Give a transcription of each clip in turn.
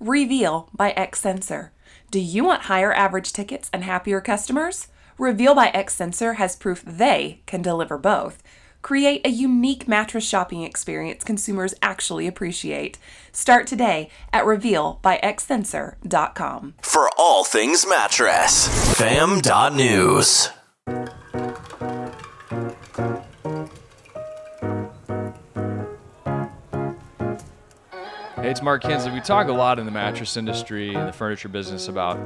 Reveal by X Sensor. Do you want higher average tickets and happier customers? Reveal by X Sensor has proof they can deliver both. Create a unique mattress shopping experience consumers actually appreciate. Start today at revealbyxsensor.com. For all things mattress, fam.news. Hey, it's Mark Kinsley. We talk a lot in the mattress industry and the furniture business about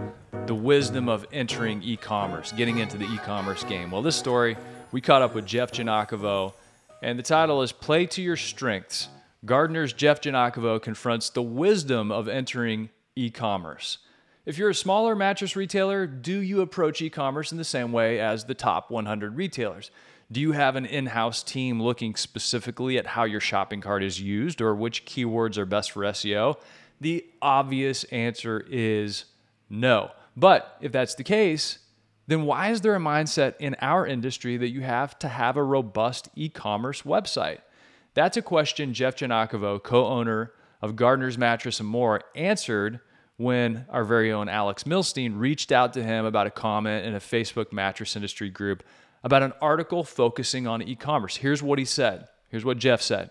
the wisdom of entering e commerce, getting into the e commerce game. Well, this story, we caught up with Jeff Giagnocavo, and the title is Play to Your Strengths. Gardner's Jeff Giagnocavo confronts the wisdom of entering e commerce. If you're a smaller mattress retailer, do you approach e commerce in the same way as the top 100 retailers? Do you have an in house team looking specifically at how your shopping cart is used or which keywords are best for SEO? The obvious answer is no. But if that's the case, then why is there a mindset in our industry that you have to have a robust e commerce website? That's a question Jeff Giagnocavo, co owner of Gardner's Mattress and More, answered when our very own Alex Milstein reached out to him about a comment in a Facebook mattress industry group about an article focusing on e commerce. Here's what he said. Here's what Jeff said.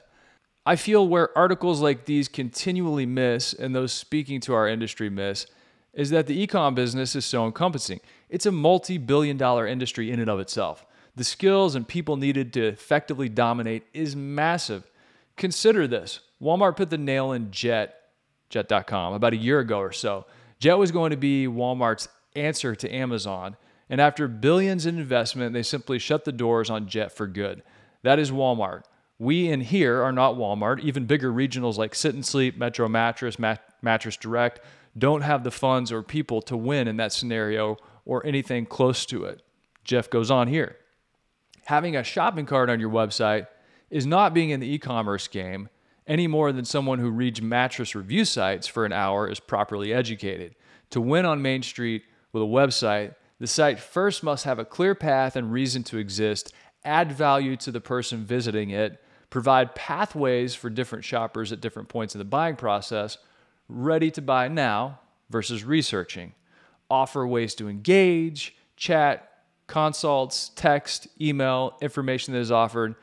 I feel where articles like these continually miss and those speaking to our industry miss is that the e-com business is so encompassing. It's a multi-billion dollar industry in and of itself. The skills and people needed to effectively dominate is massive. Consider this. Walmart put the nail in Jet, jet.com about a year ago or so. Jet was going to be Walmart's answer to Amazon and after billions in investment, they simply shut the doors on Jet for good. That is Walmart. We in here are not Walmart. Even bigger regionals like Sit and Sleep, Metro Mattress, Mat- Mattress Direct don't have the funds or people to win in that scenario or anything close to it. Jeff goes on here. Having a shopping cart on your website is not being in the e commerce game any more than someone who reads mattress review sites for an hour is properly educated. To win on Main Street with a website, the site first must have a clear path and reason to exist, add value to the person visiting it, provide pathways for different shoppers at different points in the buying process, ready to buy now versus researching, offer ways to engage, chat, consults, text, email, information that is offered.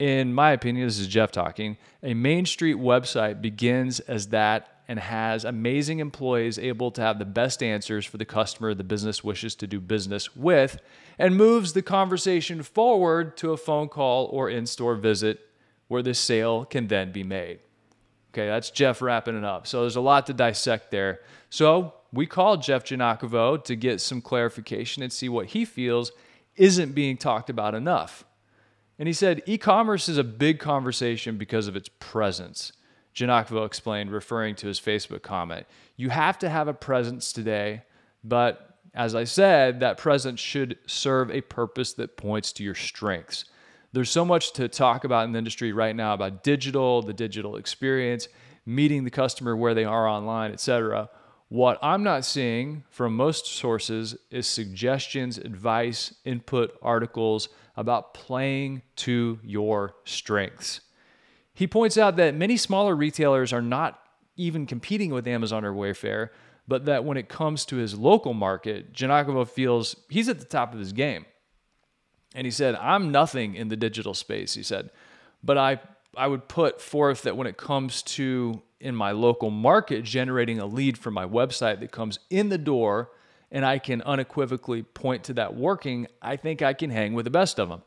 In my opinion, this is Jeff talking. A Main Street website begins as that and has amazing employees able to have the best answers for the customer the business wishes to do business with and moves the conversation forward to a phone call or in store visit where the sale can then be made. Okay, that's Jeff wrapping it up. So there's a lot to dissect there. So we called Jeff Giagnocavo to get some clarification and see what he feels isn't being talked about enough. And he said e commerce is a big conversation because of its presence. Giagnocavo explained, referring to his Facebook comment. You have to have a presence today, but as I said, that presence should serve a purpose that points to your strengths. There's so much to talk about in the industry right now about digital, the digital experience, meeting the customer where they are online, etc. What I'm not seeing from most sources is suggestions, advice, input, articles about playing to your strengths. He points out that many smaller retailers are not even competing with Amazon or Wayfair, but that when it comes to his local market, Giagnocavo feels he's at the top of his game. And he said, I'm nothing in the digital space, he said, but I, I would put forth that when it comes to in my local market generating a lead for my website that comes in the door and I can unequivocally point to that working, I think I can hang with the best of them.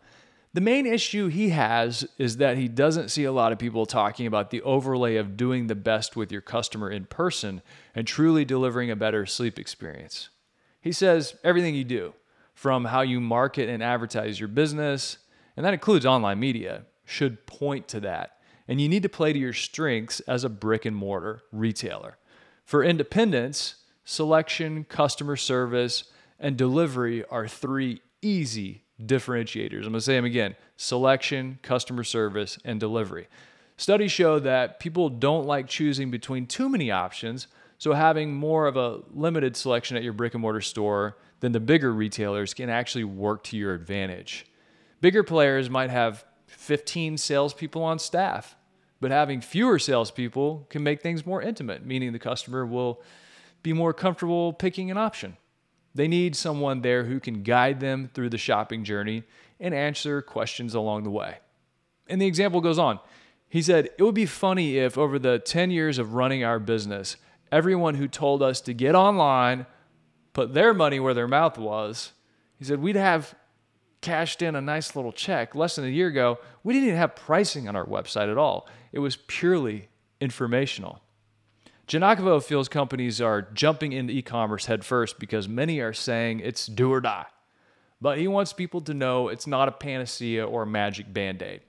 The main issue he has is that he doesn't see a lot of people talking about the overlay of doing the best with your customer in person and truly delivering a better sleep experience. He says everything you do, from how you market and advertise your business, and that includes online media, should point to that. And you need to play to your strengths as a brick and mortar retailer. For independents, selection, customer service, and delivery are three easy differentiators. I'm going to say them again selection, customer service, and delivery. Studies show that people don't like choosing between too many options, so having more of a limited selection at your brick and mortar store than the bigger retailers can actually work to your advantage. Bigger players might have 15 salespeople on staff. But having fewer salespeople can make things more intimate, meaning the customer will be more comfortable picking an option. They need someone there who can guide them through the shopping journey and answer questions along the way. And the example goes on. He said, It would be funny if over the 10 years of running our business, everyone who told us to get online, put their money where their mouth was, he said, we'd have cashed in a nice little check less than a year ago. We didn't even have pricing on our website at all, it was purely informational. Giagnocavo feels companies are jumping into e commerce headfirst because many are saying it's do or die. But he wants people to know it's not a panacea or a magic band aid.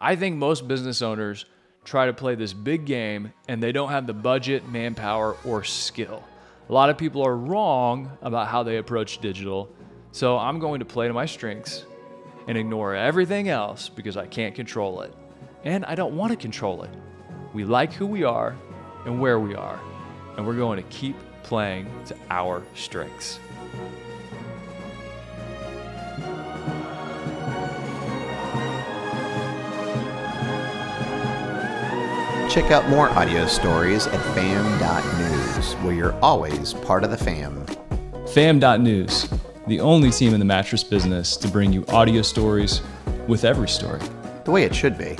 I think most business owners try to play this big game and they don't have the budget, manpower, or skill. A lot of people are wrong about how they approach digital, so I'm going to play to my strengths and ignore everything else because I can't control it. And I don't want to control it. We like who we are and where we are, and we're going to keep playing to our strengths. Check out more audio stories at fam.news, where you're always part of the fam. Fam.news, the only team in the mattress business to bring you audio stories with every story. The way it should be.